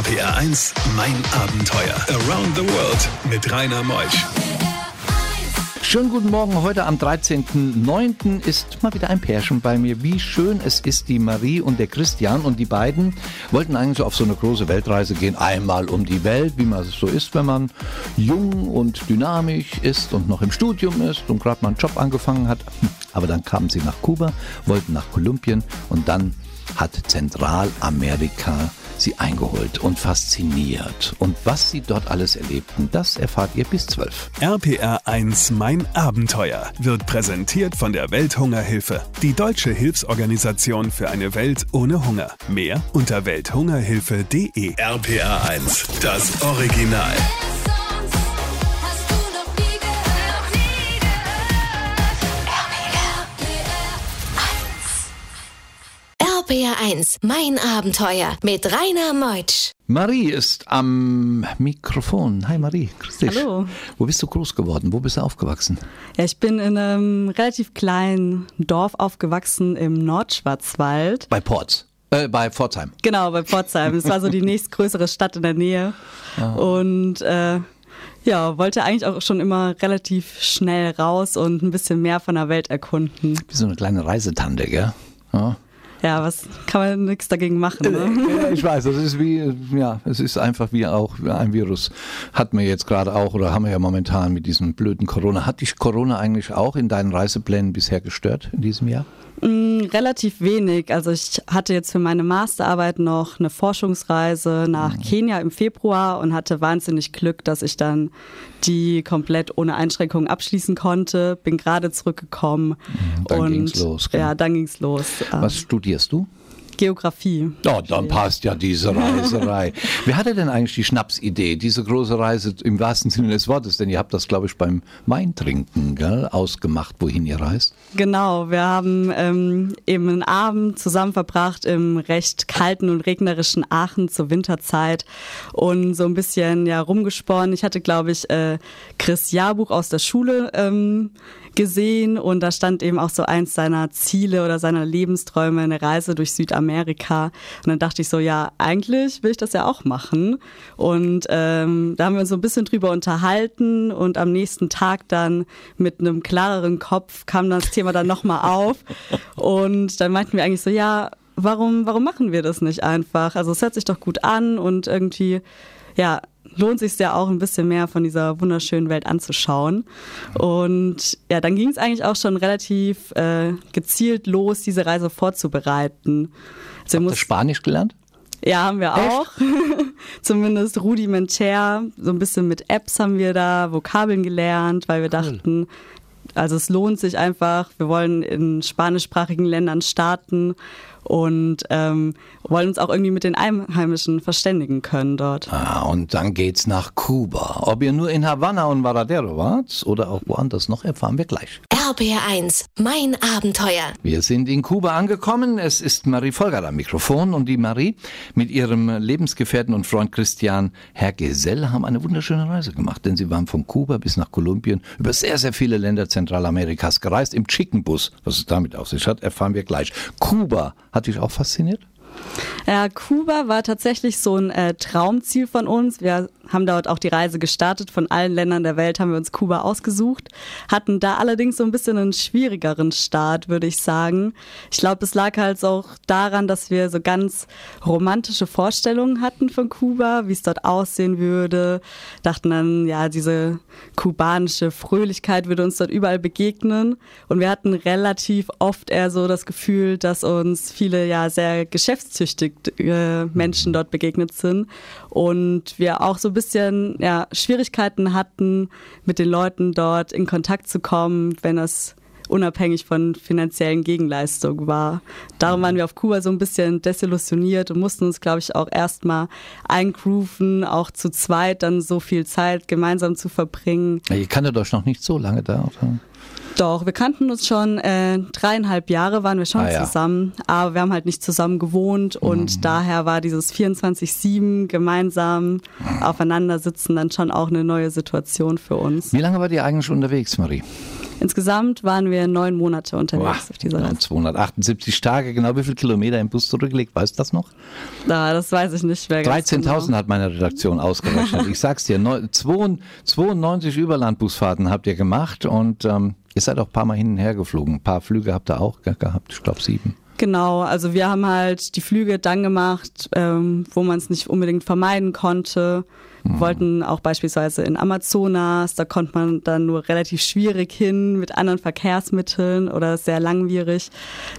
RPR 1, mein Abenteuer. Around the World mit Rainer Meusch. Schönen guten Morgen. Heute am 13.09. ist mal wieder ein Pärchen bei mir. Wie schön es ist, die Marie und der Christian. Und die beiden wollten eigentlich auf so eine große Weltreise gehen. Einmal um die Welt, wie man es so ist, wenn man jung und dynamisch ist und noch im Studium ist und gerade mal einen Job angefangen hat. Aber dann kamen sie nach Kuba, wollten nach Kolumbien und dann hat Zentralamerika sie eingeholt und fasziniert. Und was sie dort alles erlebten, das erfahrt ihr bis 12. RPR 1 Mein Abenteuer wird präsentiert von der Welthungerhilfe, die deutsche Hilfsorganisation für eine Welt ohne Hunger. Mehr unter welthungerhilfe.de. RPR 1, das Original. RPR1, mein Abenteuer mit Rainer Meutsch. Marie ist am Mikrofon. Hi Marie, grüß dich. Hallo. Wo bist du groß geworden? Wo bist du aufgewachsen? Ja, ich bin in einem relativ kleinen Dorf aufgewachsen im Nordschwarzwald. Bei Ports? Äh, bei Pforzheim. Genau, bei Pforzheim. Es war so die nächstgrößere Stadt in der Nähe. Ah. Und äh, ja, wollte eigentlich auch schon immer relativ schnell raus und ein bisschen mehr von der Welt erkunden. Wie so eine kleine Reisetante, gell? Ja. Ja, was kann man nichts dagegen machen. Ne? Ja, ich weiß, das ist wie, ja, es ist einfach wie auch ein Virus. Hat mir jetzt gerade auch, oder haben wir ja momentan mit diesem blöden Corona. Hat dich Corona eigentlich auch in deinen Reiseplänen bisher gestört in diesem Jahr? Mm, Relativ wenig. Also ich hatte jetzt für meine Masterarbeit noch eine Forschungsreise nach Mhm. Kenia im Februar und hatte wahnsinnig Glück, dass ich dann die komplett ohne Einschränkungen abschließen konnte. Bin gerade zurückgekommen Mhm, dann und ging's los, gell? ja, dann ging's los. Was studierst du? Geografie. Ja, dann passt ja diese Reiserei. Wer hatte denn eigentlich die Schnapsidee, diese große Reise im wahrsten Sinne des Wortes? Denn ihr habt das, glaube ich, beim Weintrinken gell, ausgemacht, wohin ihr reist. Genau, wir haben ähm, eben einen Abend zusammen verbracht im recht kalten und regnerischen Aachen zur Winterzeit und so ein bisschen ja rumgesponnen. Ich hatte, glaube ich, äh, Chris Jahrbuch aus der Schule ähm, gesehen und da stand eben auch so eins seiner Ziele oder seiner Lebensträume, eine Reise durch Südamerika. Und dann dachte ich so, ja, eigentlich will ich das ja auch machen. Und ähm, da haben wir uns so ein bisschen drüber unterhalten und am nächsten Tag dann mit einem klareren Kopf kam das Thema dann nochmal auf. Und dann meinten wir eigentlich so, ja, warum, warum machen wir das nicht einfach? Also es hört sich doch gut an und irgendwie, ja, lohnt sich ja auch ein bisschen mehr von dieser wunderschönen Welt anzuschauen. Und ja, dann ging es eigentlich auch schon relativ äh, gezielt los, diese Reise vorzubereiten. Also Habt ihr Spanisch gelernt? ja, haben wir auch. Zumindest rudimentär. So ein bisschen mit Apps haben wir da Vokabeln gelernt, weil wir dachten, also es lohnt sich einfach. Wir wollen in spanischsprachigen Ländern starten und ähm, wollen uns auch irgendwie mit den Einheimischen verständigen können dort. Ah, und dann geht's nach Kuba. Ob ihr nur in Havanna und Varadero wart oder auch woanders noch, erfahren wir gleich. RPR 1, mein Abenteuer. Wir sind in Kuba angekommen. Es ist Marie Volger am Mikrofon und die Marie mit ihrem Lebensgefährten und Freund Christian Herr Gesell haben eine wunderschöne Reise gemacht, denn sie waren von Kuba bis nach Kolumbien über sehr, sehr viele Länder Zentralamerikas gereist im Chickenbus. Was es damit auf sich hat, erfahren wir gleich. Kuba hat dich auch fasziniert? Ja, Kuba war tatsächlich so ein äh, Traumziel von uns. Wir haben dort auch die Reise gestartet. Von allen Ländern der Welt haben wir uns Kuba ausgesucht. Hatten da allerdings so ein bisschen einen schwierigeren Start, würde ich sagen. Ich glaube, es lag halt auch daran, dass wir so ganz romantische Vorstellungen hatten von Kuba, wie es dort aussehen würde. Dachten dann, ja, diese kubanische Fröhlichkeit würde uns dort überall begegnen. Und wir hatten relativ oft eher so das Gefühl, dass uns viele ja sehr geschäftstüchtig äh, Menschen dort begegnet sind und wir auch so ein bisschen ja, Schwierigkeiten hatten, mit den Leuten dort in Kontakt zu kommen, wenn das unabhängig von finanziellen Gegenleistungen war. Darum waren wir auf Kuba so ein bisschen desillusioniert und mussten uns, glaube ich, auch erstmal eingrooven, auch zu zweit dann so viel Zeit gemeinsam zu verbringen. Ja, Ihr kanntet euch noch nicht so lange da, oder? Doch, wir kannten uns schon äh, dreieinhalb Jahre waren wir schon Ah, ja. zusammen, aber wir haben halt nicht zusammen gewohnt und daher war dieses 24-7 gemeinsam aufeinander sitzen dann schon auch eine neue Situation für uns. Wie lange wart ihr eigentlich unterwegs, Marie? Insgesamt waren wir neun Monate unterwegs Boah, auf dieser Reise. 278 Tage, genau wie viele Kilometer im Bus zurückgelegt, weißt du das noch? Na, das weiß ich nicht mehr. 13.000 genau. hat meine Redaktion ausgerechnet. ich sag's dir, 92 Überlandbusfahrten habt ihr gemacht und ähm, ihr seid auch ein paar Mal hin und her geflogen. Ein paar Flüge habt ihr auch gehabt, ich glaube sieben. Genau, also wir haben halt die Flüge dann gemacht, ähm, wo man es nicht unbedingt vermeiden konnte. Wir mhm. wollten auch beispielsweise in Amazonas, da konnte man dann nur relativ schwierig hin mit anderen Verkehrsmitteln oder sehr langwierig.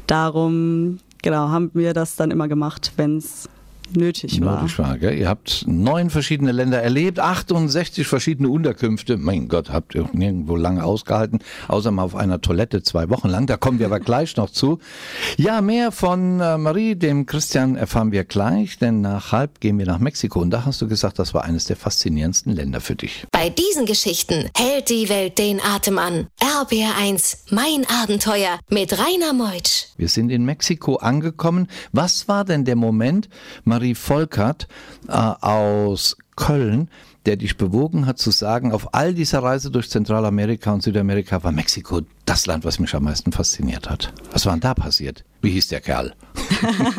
Darum, genau, haben wir das dann immer gemacht, wenn es nötig war. Nötig war gell? Ihr habt neun verschiedene Länder erlebt, 68 verschiedene Unterkünfte. Mein Gott, habt ihr nirgendwo lange ausgehalten, außer mal auf einer Toilette zwei Wochen lang. Da kommen wir aber gleich noch zu. Ja, mehr von äh, Marie, dem Christian, erfahren wir gleich, denn nach halb gehen wir nach Mexiko. Und da hast du gesagt, das war eines der faszinierendsten Länder für dich. Bei diesen Geschichten hält die Welt den Atem an. RBR1, mein Abenteuer mit Rainer Meutsch. Wir sind in Mexiko angekommen. Was war denn der Moment, Marie, Marie Volkert äh, aus Köln, der dich bewogen hat zu sagen, auf all dieser Reise durch Zentralamerika und Südamerika war Mexiko das Land, was mich am meisten fasziniert hat. Was war denn da passiert? Wie hieß der Kerl?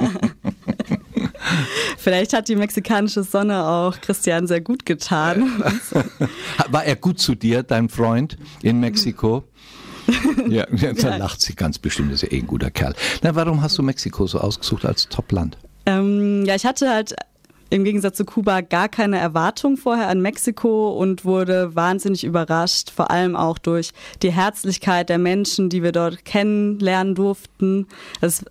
Vielleicht hat die mexikanische Sonne auch Christian sehr gut getan. War er gut zu dir, dein Freund in Mexiko? ja, da lacht sie ganz bestimmt, das ist ja eh ein guter Kerl. Na, warum hast du Mexiko so ausgesucht als Top-Land? Ähm, ja, ich hatte halt im Gegensatz zu Kuba gar keine Erwartung vorher an Mexiko und wurde wahnsinnig überrascht, vor allem auch durch die Herzlichkeit der Menschen, die wir dort kennenlernen durften. Es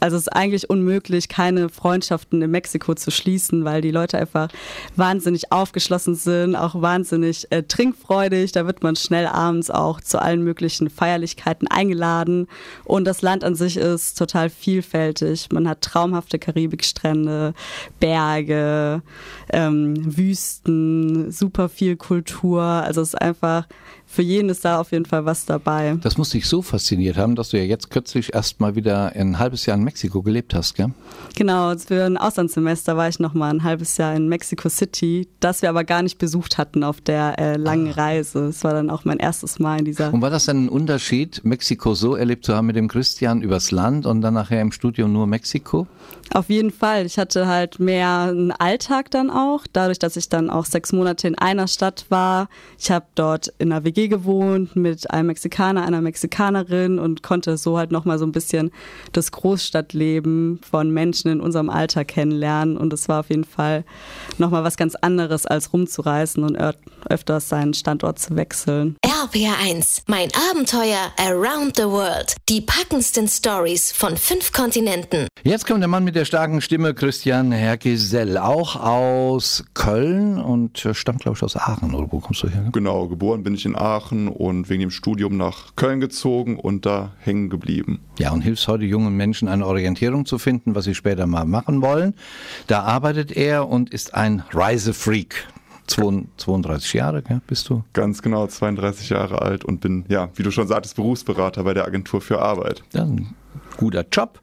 also es ist eigentlich unmöglich, keine Freundschaften in Mexiko zu schließen, weil die Leute einfach wahnsinnig aufgeschlossen sind, auch wahnsinnig äh, trinkfreudig. Da wird man schnell abends auch zu allen möglichen Feierlichkeiten eingeladen. Und das Land an sich ist total vielfältig. Man hat traumhafte Karibikstrände, Berge, ähm, Wüsten, super viel Kultur. Also es ist einfach für jeden ist da auf jeden Fall was dabei. Das muss dich so fasziniert haben, dass du ja jetzt kürzlich erst mal wieder ein halbes Jahr in Mexiko gelebt hast, gell? Genau, für ein Auslandssemester war ich noch mal ein halbes Jahr in Mexico City, das wir aber gar nicht besucht hatten auf der äh, langen ah. Reise. Es war dann auch mein erstes Mal in dieser. Und war das dann ein Unterschied, Mexiko so erlebt zu haben mit dem Christian übers Land und dann nachher im Studio nur Mexiko? Auf jeden Fall. Ich hatte halt mehr einen Alltag dann auch, dadurch, dass ich dann auch sechs Monate in einer Stadt war. Ich habe dort in einer WG gewohnt mit einem Mexikaner, einer Mexikanerin und konnte so halt nochmal so ein bisschen das Großstadtleben von Menschen in unserem Alter kennenlernen. Und es war auf jeden Fall nochmal was ganz anderes, als rumzureisen und öfters seinen Standort zu wechseln. RPR1, mein Abenteuer Around the World. Die packendsten Stories von fünf Kontinenten. Jetzt kommt der Mann mit der starken Stimme, Christian Hergesell, auch aus Köln und stammt, glaube ich, aus Aachen. Oder wo kommst du her? Genau, geboren bin ich in Aachen und wegen dem Studium nach Köln gezogen und da hängen geblieben. Ja, und hilfst heute jungen Menschen eine Orientierung zu finden, was sie später mal machen wollen. Da arbeitet er und ist ein Reisefreak. 32 Jahre ja, bist du? Ganz genau, 32 Jahre alt und bin, ja, wie du schon sagtest, Berufsberater bei der Agentur für Arbeit. Ja, ein guter Job.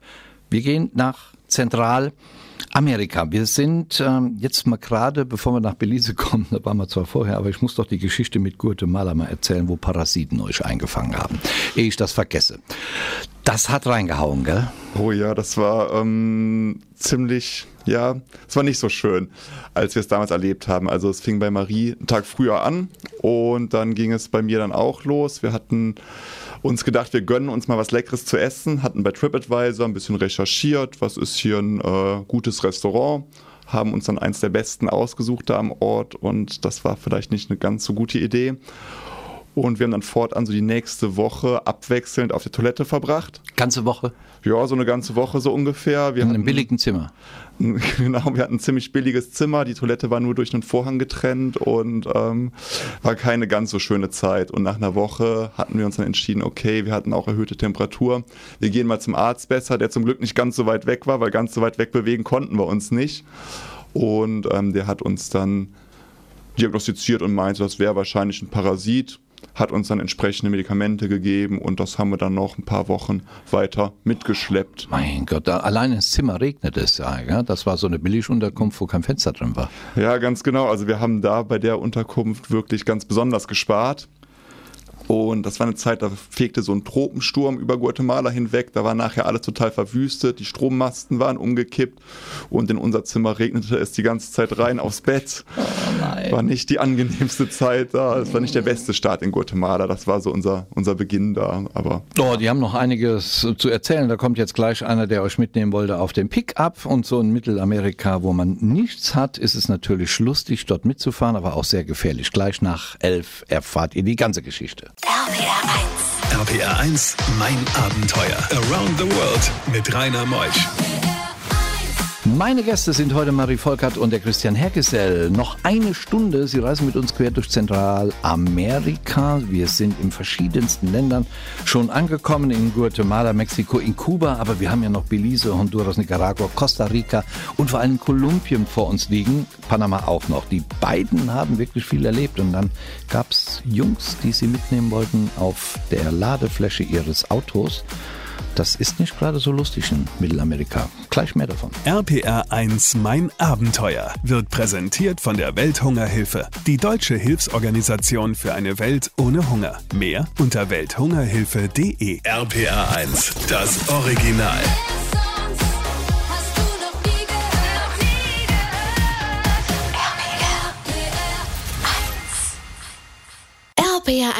Wir gehen nach Zentralamerika. Wir sind ähm, jetzt mal gerade, bevor wir nach Belize kommen, da waren wir zwar vorher, aber ich muss doch die Geschichte mit Guatemala mal erzählen, wo Parasiten euch eingefangen haben, ehe ich das vergesse. Das hat reingehauen, gell? Oh ja, das war ähm, ziemlich, ja, es war nicht so schön, als wir es damals erlebt haben. Also es fing bei Marie einen Tag früher an und dann ging es bei mir dann auch los. Wir hatten uns gedacht, wir gönnen uns mal was Leckeres zu essen, hatten bei TripAdvisor ein bisschen recherchiert, was ist hier ein äh, gutes Restaurant, haben uns dann eins der besten ausgesucht da am Ort und das war vielleicht nicht eine ganz so gute Idee. Und wir haben dann fortan so die nächste Woche abwechselnd auf der Toilette verbracht. Ganze Woche? Ja, so eine ganze Woche so ungefähr. Wir In einem billigen Zimmer? Genau, wir hatten ein ziemlich billiges Zimmer. Die Toilette war nur durch einen Vorhang getrennt und ähm, war keine ganz so schöne Zeit. Und nach einer Woche hatten wir uns dann entschieden, okay, wir hatten auch erhöhte Temperatur. Wir gehen mal zum Arzt besser, der zum Glück nicht ganz so weit weg war, weil ganz so weit weg bewegen konnten wir uns nicht. Und ähm, der hat uns dann diagnostiziert und meinte, das wäre wahrscheinlich ein Parasit hat uns dann entsprechende Medikamente gegeben und das haben wir dann noch ein paar Wochen weiter mitgeschleppt. Mein Gott, allein ins Zimmer regnet es ja. Das war so eine Billigunterkunft, wo kein Fenster drin war. Ja, ganz genau. Also wir haben da bei der Unterkunft wirklich ganz besonders gespart. Und das war eine Zeit, da fegte so ein Tropensturm über Guatemala hinweg. Da war nachher alles total verwüstet. Die Strommasten waren umgekippt und in unser Zimmer regnete es die ganze Zeit rein aufs Bett. Oh war nicht die angenehmste Zeit da. Es war nicht der beste Start in Guatemala. Das war so unser, unser Beginn da. Aber oh, die haben noch einiges zu erzählen. Da kommt jetzt gleich einer, der euch mitnehmen wollte auf dem Pickup und so in Mittelamerika, wo man nichts hat, ist es natürlich lustig, dort mitzufahren, aber auch sehr gefährlich. Gleich nach elf erfahrt ihr die ganze Geschichte. RPR 1. RPR 1, mein Abenteuer. Around the World mit Rainer Meusch. Meine Gäste sind heute Marie Volkert und der Christian Hergesell. Noch eine Stunde. Sie reisen mit uns quer durch Zentralamerika. Wir sind in verschiedensten Ländern schon angekommen. In Guatemala, Mexiko, in Kuba. Aber wir haben ja noch Belize, Honduras, Nicaragua, Costa Rica und vor allem Kolumbien vor uns liegen. Panama auch noch. Die beiden haben wirklich viel erlebt. Und dann gab es Jungs, die sie mitnehmen wollten auf der Ladefläche ihres Autos. Das ist nicht gerade so lustig in Mittelamerika. Gleich mehr davon. RPR 1 Mein Abenteuer wird präsentiert von der Welthungerhilfe, die deutsche Hilfsorganisation für eine Welt ohne Hunger. Mehr unter welthungerhilfe.de. RPR 1, das Original.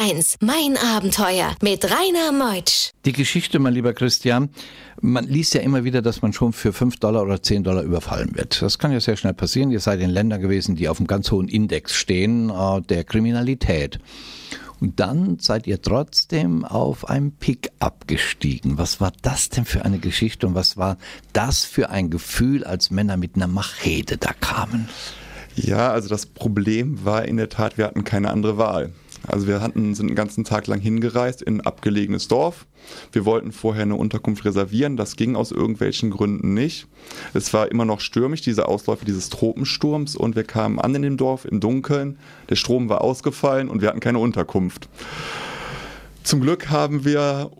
RPR1, mein Abenteuer mit Rainer Meutsch. Die Geschichte, mein lieber Christian, man liest ja immer wieder, dass man schon für 5 Dollar oder 10 Dollar überfallen wird. Das kann ja sehr schnell passieren. Ihr seid in Ländern gewesen, die auf einem ganz hohen Index stehen, äh, der Kriminalität. Und dann seid ihr trotzdem auf einem Pick-up gestiegen. Was war das denn für eine Geschichte und was war das für ein Gefühl, als Männer mit einer Machete da kamen? Ja, also das Problem war in der Tat, wir hatten keine andere Wahl. Also wir hatten, sind einen ganzen Tag lang hingereist in ein abgelegenes Dorf. Wir wollten vorher eine Unterkunft reservieren, das ging aus irgendwelchen Gründen nicht. Es war immer noch stürmisch, diese Ausläufe dieses Tropensturms und wir kamen an in dem Dorf im Dunkeln. Der Strom war ausgefallen und wir hatten keine Unterkunft. Zum Glück haben wir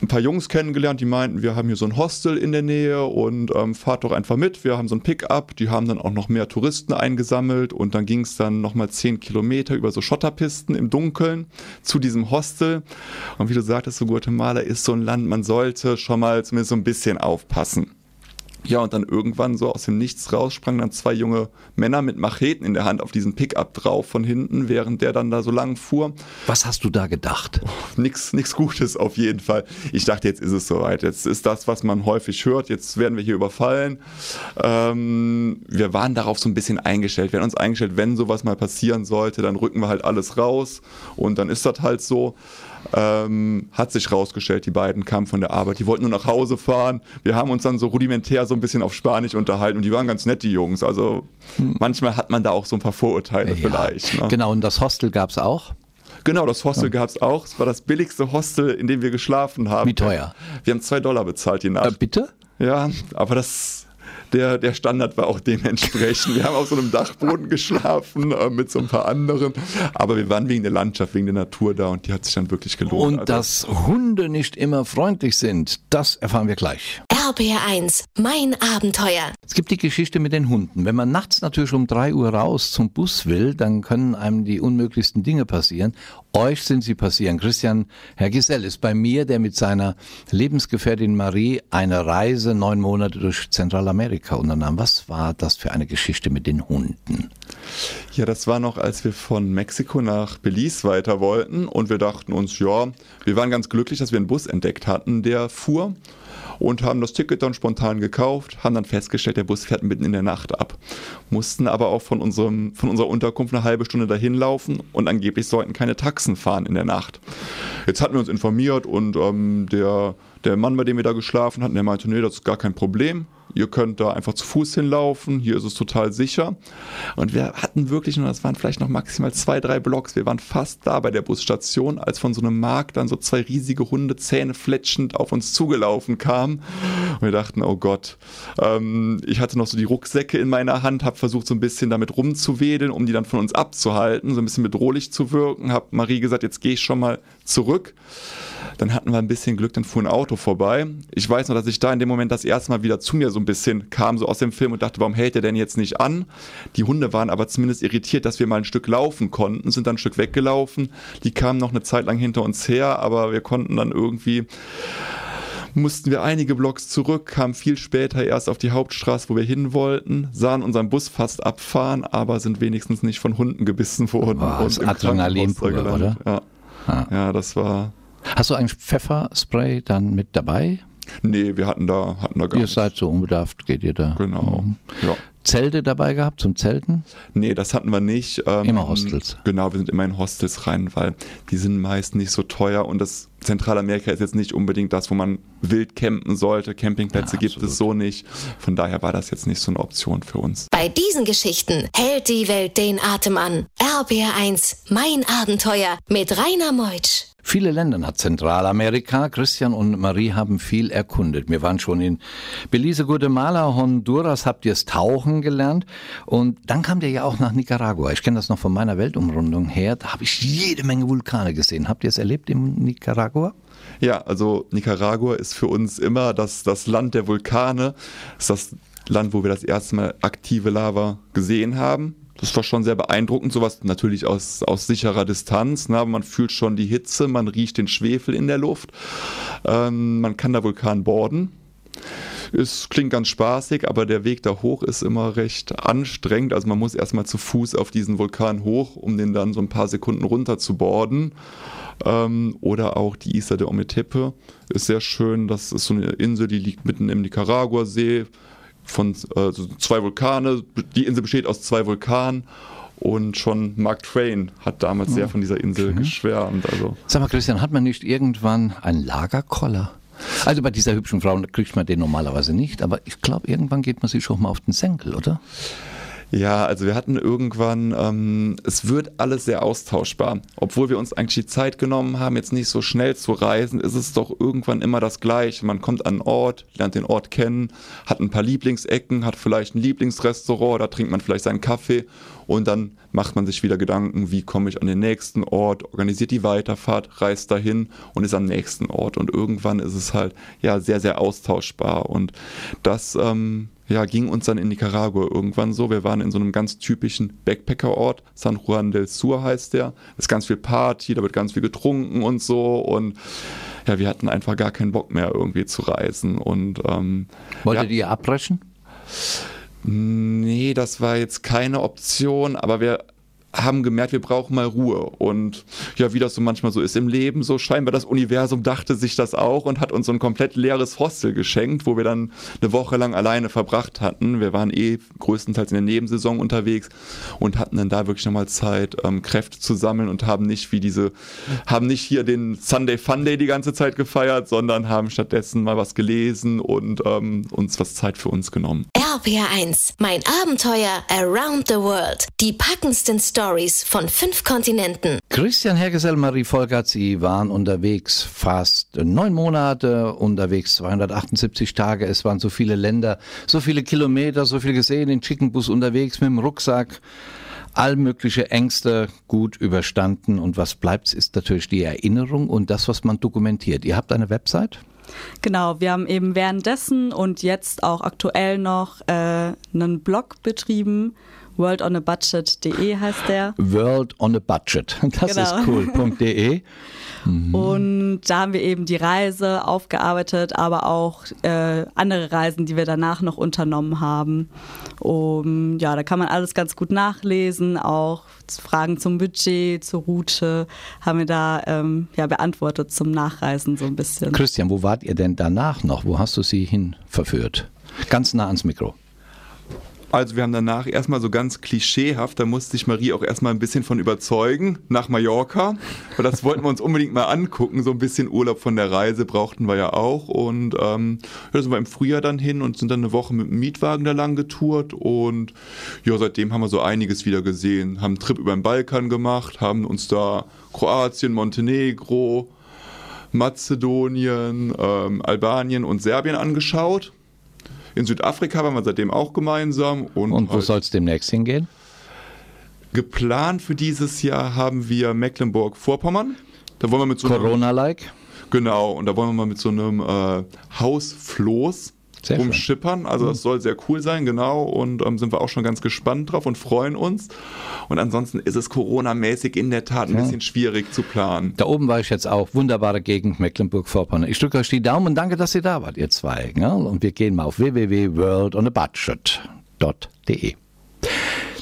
ein paar Jungs kennengelernt, die meinten, wir haben hier so ein Hostel in der Nähe und ähm, fahrt doch einfach mit. Wir haben so ein Pickup, die haben dann auch noch mehr Touristen eingesammelt und dann ging es dann nochmal zehn Kilometer über so Schotterpisten im Dunkeln zu diesem Hostel. Und wie du sagtest, so Guatemala ist so ein Land, man sollte schon mal zumindest so ein bisschen aufpassen. Ja, und dann irgendwann so aus dem Nichts raus sprangen dann zwei junge Männer mit Macheten in der Hand auf diesen Pickup drauf von hinten, während der dann da so lang fuhr. Was hast du da gedacht? Oh, nix, nix Gutes auf jeden Fall. Ich dachte, jetzt ist es soweit. Jetzt ist das, was man häufig hört. Jetzt werden wir hier überfallen. Ähm, wir waren darauf so ein bisschen eingestellt. Wir haben uns eingestellt, wenn sowas mal passieren sollte, dann rücken wir halt alles raus und dann ist das halt so. Ähm, hat sich rausgestellt, die beiden kamen von der Arbeit, die wollten nur nach Hause fahren. Wir haben uns dann so rudimentär so ein bisschen auf Spanisch unterhalten und die waren ganz nett, die Jungs. Also hm. manchmal hat man da auch so ein paar Vorurteile ja, vielleicht. Ne? Genau, und das Hostel gab es auch? Genau, das Hostel ja. gab es auch. Es war das billigste Hostel, in dem wir geschlafen haben. Wie teuer? Wir haben zwei Dollar bezahlt die Nacht. Äh, bitte? Ja, aber das der, der Standard war auch dementsprechend. Wir haben auf so einem Dachboden geschlafen äh, mit so ein paar anderen, aber wir waren wegen der Landschaft, wegen der Natur da und die hat sich dann wirklich gelohnt. Und also, dass Hunde nicht immer freundlich sind, das erfahren wir gleich. RBR1, mein Abenteuer. Es gibt die Geschichte mit den Hunden. Wenn man nachts natürlich um drei Uhr raus zum Bus will, dann können einem die unmöglichsten Dinge passieren. Euch sind sie passieren. Christian Herr Gisell ist bei mir, der mit seiner Lebensgefährtin Marie eine Reise neun Monate durch Zentralamerika unternahm. Was war das für eine Geschichte mit den Hunden? Ja, das war noch, als wir von Mexiko nach Belize weiter wollten und wir dachten uns, ja, wir waren ganz glücklich, dass wir einen Bus entdeckt hatten, der fuhr und haben das Ticket dann spontan gekauft, haben dann festgestellt, der Bus fährt mitten in der Nacht ab. Mussten aber auch von, unserem, von unserer Unterkunft eine halbe Stunde dahin laufen und angeblich sollten keine Taxen fahren in der Nacht. Jetzt hatten wir uns informiert und ähm, der, der Mann, bei dem wir da geschlafen hatten, der meinte, nee, das ist gar kein Problem ihr könnt da einfach zu Fuß hinlaufen, hier ist es total sicher. Und wir hatten wirklich, und das waren vielleicht noch maximal zwei, drei Blocks, wir waren fast da bei der Busstation, als von so einem Markt dann so zwei riesige Hunde Zähne fletschend auf uns zugelaufen kamen. Und wir dachten, oh Gott. Ähm, ich hatte noch so die Rucksäcke in meiner Hand, habe versucht so ein bisschen damit rumzuwedeln, um die dann von uns abzuhalten, so ein bisschen bedrohlich zu wirken. Habe Marie gesagt, jetzt gehe ich schon mal zurück. Dann hatten wir ein bisschen Glück, dann fuhr ein Auto vorbei. Ich weiß noch, dass ich da in dem Moment das erste Mal wieder zu mir so ein bisschen kam, so aus dem Film und dachte, warum hält der denn jetzt nicht an? Die Hunde waren aber zumindest irritiert, dass wir mal ein Stück laufen konnten, sind dann ein Stück weggelaufen. Die kamen noch eine Zeit lang hinter uns her, aber wir konnten dann irgendwie mussten wir einige Blocks zurück, kamen viel später erst auf die Hauptstraße, wo wir hin wollten, sahen unseren Bus fast abfahren, aber sind wenigstens nicht von Hunden gebissen worden. Oh, das Adrenalin pur, oder? Ja. Ah. ja, das war. Hast du ein Pfefferspray dann mit dabei? Nee, wir hatten da, hatten da gar Ihr seid so unbedarft, geht ihr da? Genau. Mhm. Ja. Zelte dabei gehabt zum Zelten? Nee, das hatten wir nicht. Ähm, immer Hostels. Genau, wir sind immer in Hostels rein, weil die sind meist nicht so teuer und das Zentralamerika ist jetzt nicht unbedingt das, wo man wild campen sollte. Campingplätze ja, gibt es so nicht. Von daher war das jetzt nicht so eine Option für uns. Bei diesen Geschichten hält die Welt den Atem an. RBR1, mein Abenteuer mit Rainer Meutsch. Viele Länder nach Zentralamerika. Christian und Marie haben viel erkundet. Wir waren schon in Belize, Guatemala, Honduras, habt ihr es tauchen gelernt. Und dann kam ihr ja auch nach Nicaragua. Ich kenne das noch von meiner Weltumrundung her. Da habe ich jede Menge Vulkane gesehen. Habt ihr es erlebt in Nicaragua? Ja, also Nicaragua ist für uns immer das, das Land der Vulkane. Das ist das Land, wo wir das erste Mal aktive Lava gesehen haben das war schon sehr beeindruckend, sowas natürlich aus, aus sicherer Distanz, ne? aber man fühlt schon die Hitze, man riecht den Schwefel in der Luft, ähm, man kann da Vulkan borden. Es klingt ganz spaßig, aber der Weg da hoch ist immer recht anstrengend. Also man muss erstmal zu Fuß auf diesen Vulkan hoch, um den dann so ein paar Sekunden runter zu borden. Ähm, oder auch die Isla de Ometepe ist sehr schön. Das ist so eine Insel, die liegt mitten im Nicaragua-See von äh, zwei Vulkane. Die Insel besteht aus zwei Vulkanen. Und schon Mark Twain hat damals oh. sehr von dieser Insel okay. geschwärmt. Also. Sag mal, Christian, hat man nicht irgendwann einen Lagerkoller? Also bei dieser hübschen Frau kriegt man den normalerweise nicht, aber ich glaube, irgendwann geht man sich schon mal auf den Senkel, oder? Ja, also wir hatten irgendwann, ähm, es wird alles sehr austauschbar. Obwohl wir uns eigentlich die Zeit genommen haben, jetzt nicht so schnell zu reisen, ist es doch irgendwann immer das Gleiche. Man kommt an einen Ort, lernt den Ort kennen, hat ein paar Lieblingsecken, hat vielleicht ein Lieblingsrestaurant, da trinkt man vielleicht seinen Kaffee und dann macht man sich wieder Gedanken, wie komme ich an den nächsten Ort, organisiert die Weiterfahrt, reist dahin und ist am nächsten Ort. Und irgendwann ist es halt ja sehr, sehr austauschbar. Und das ähm, ja, ging uns dann in Nicaragua irgendwann so. Wir waren in so einem ganz typischen Backpacker-Ort. San Juan del Sur heißt der. Es ist ganz viel Party, da wird ganz viel getrunken und so. Und ja, wir hatten einfach gar keinen Bock mehr irgendwie zu reisen. Und ähm, Wolltet ja, ihr abbrechen? Nee, das war jetzt keine Option, aber wir haben gemerkt, wir brauchen mal Ruhe. Und ja, wie das so manchmal so ist im Leben, so scheinbar das Universum dachte sich das auch und hat uns so ein komplett leeres Hostel geschenkt, wo wir dann eine Woche lang alleine verbracht hatten. Wir waren eh größtenteils in der Nebensaison unterwegs und hatten dann da wirklich nochmal Zeit, ähm, Kräfte zu sammeln und haben nicht wie diese, haben nicht hier den Sunday Funday die ganze Zeit gefeiert, sondern haben stattdessen mal was gelesen und ähm, uns was Zeit für uns genommen. RPR1, mein Abenteuer Around the World. Die packendsten Stories Stories von fünf Kontinenten. Christian Hergesell, Marie Volkert, Sie waren unterwegs fast neun Monate, unterwegs 278 Tage. Es waren so viele Länder, so viele Kilometer, so viel gesehen, in Chickenbus unterwegs mit dem Rucksack. All mögliche Ängste gut überstanden. Und was bleibt, ist natürlich die Erinnerung und das, was man dokumentiert. Ihr habt eine Website? Genau, wir haben eben währenddessen und jetzt auch aktuell noch äh, einen Blog betrieben worldonabudget.de heißt der. World on a Budget, das genau. ist cool.de. Mhm. Und da haben wir eben die Reise aufgearbeitet, aber auch äh, andere Reisen, die wir danach noch unternommen haben. Um, ja, da kann man alles ganz gut nachlesen, auch Fragen zum Budget, zur Route haben wir da ähm, ja, beantwortet zum Nachreisen so ein bisschen. Christian, wo wart ihr denn danach noch? Wo hast du sie hin verführt? Ganz nah ans Mikro. Also wir haben danach erstmal so ganz klischeehaft, da musste sich Marie auch erstmal ein bisschen von überzeugen, nach Mallorca. Weil das wollten wir uns unbedingt mal angucken. So ein bisschen Urlaub von der Reise brauchten wir ja auch. Und ähm, da sind wir im Frühjahr dann hin und sind dann eine Woche mit dem Mietwagen da lang getourt. Und ja, seitdem haben wir so einiges wieder gesehen. Haben einen Trip über den Balkan gemacht, haben uns da Kroatien, Montenegro, Mazedonien, ähm, Albanien und Serbien angeschaut in Südafrika waren wir seitdem auch gemeinsam. Und, und wo halt soll es demnächst hingehen? Geplant für dieses Jahr haben wir Mecklenburg-Vorpommern. Da wollen wir mit so Corona-like? Genau, und da wollen wir mal mit so einem äh, Hausfloß Sehr rumschippern. Also Mhm. das soll sehr cool sein, genau. Und ähm, sind wir auch schon ganz gespannt drauf und freuen uns. Und ansonsten ist es Corona-mäßig in der Tat ein bisschen schwierig zu planen. Da oben war ich jetzt auch. Wunderbare Gegend, Mecklenburg-Vorpommern. Ich drücke euch die Daumen und danke, dass ihr da wart, ihr zwei. Ja? Und wir gehen mal auf www.worldonabudget.de.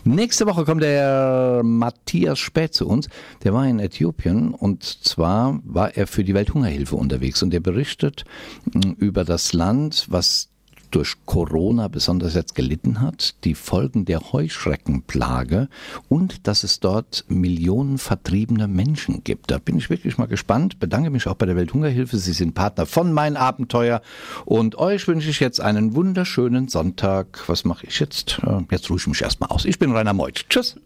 Nächste Woche kommt der Matthias Späth zu uns. Der war in Äthiopien und zwar war er für die Welthungerhilfe unterwegs und er berichtet mh, über das Land, was durch Corona besonders jetzt gelitten hat, die Folgen der Heuschreckenplage und dass es dort Millionen vertriebene Menschen gibt. Da bin ich wirklich mal gespannt. Bedanke mich auch bei der Welthungerhilfe. Sie sind Partner von Mein Abenteuer und euch wünsche ich jetzt einen wunderschönen Sonntag. Was mache ich jetzt? Äh, Jetzt ruhe ich mich erstmal aus. Ich bin Rainer Meutsch. Tschüss.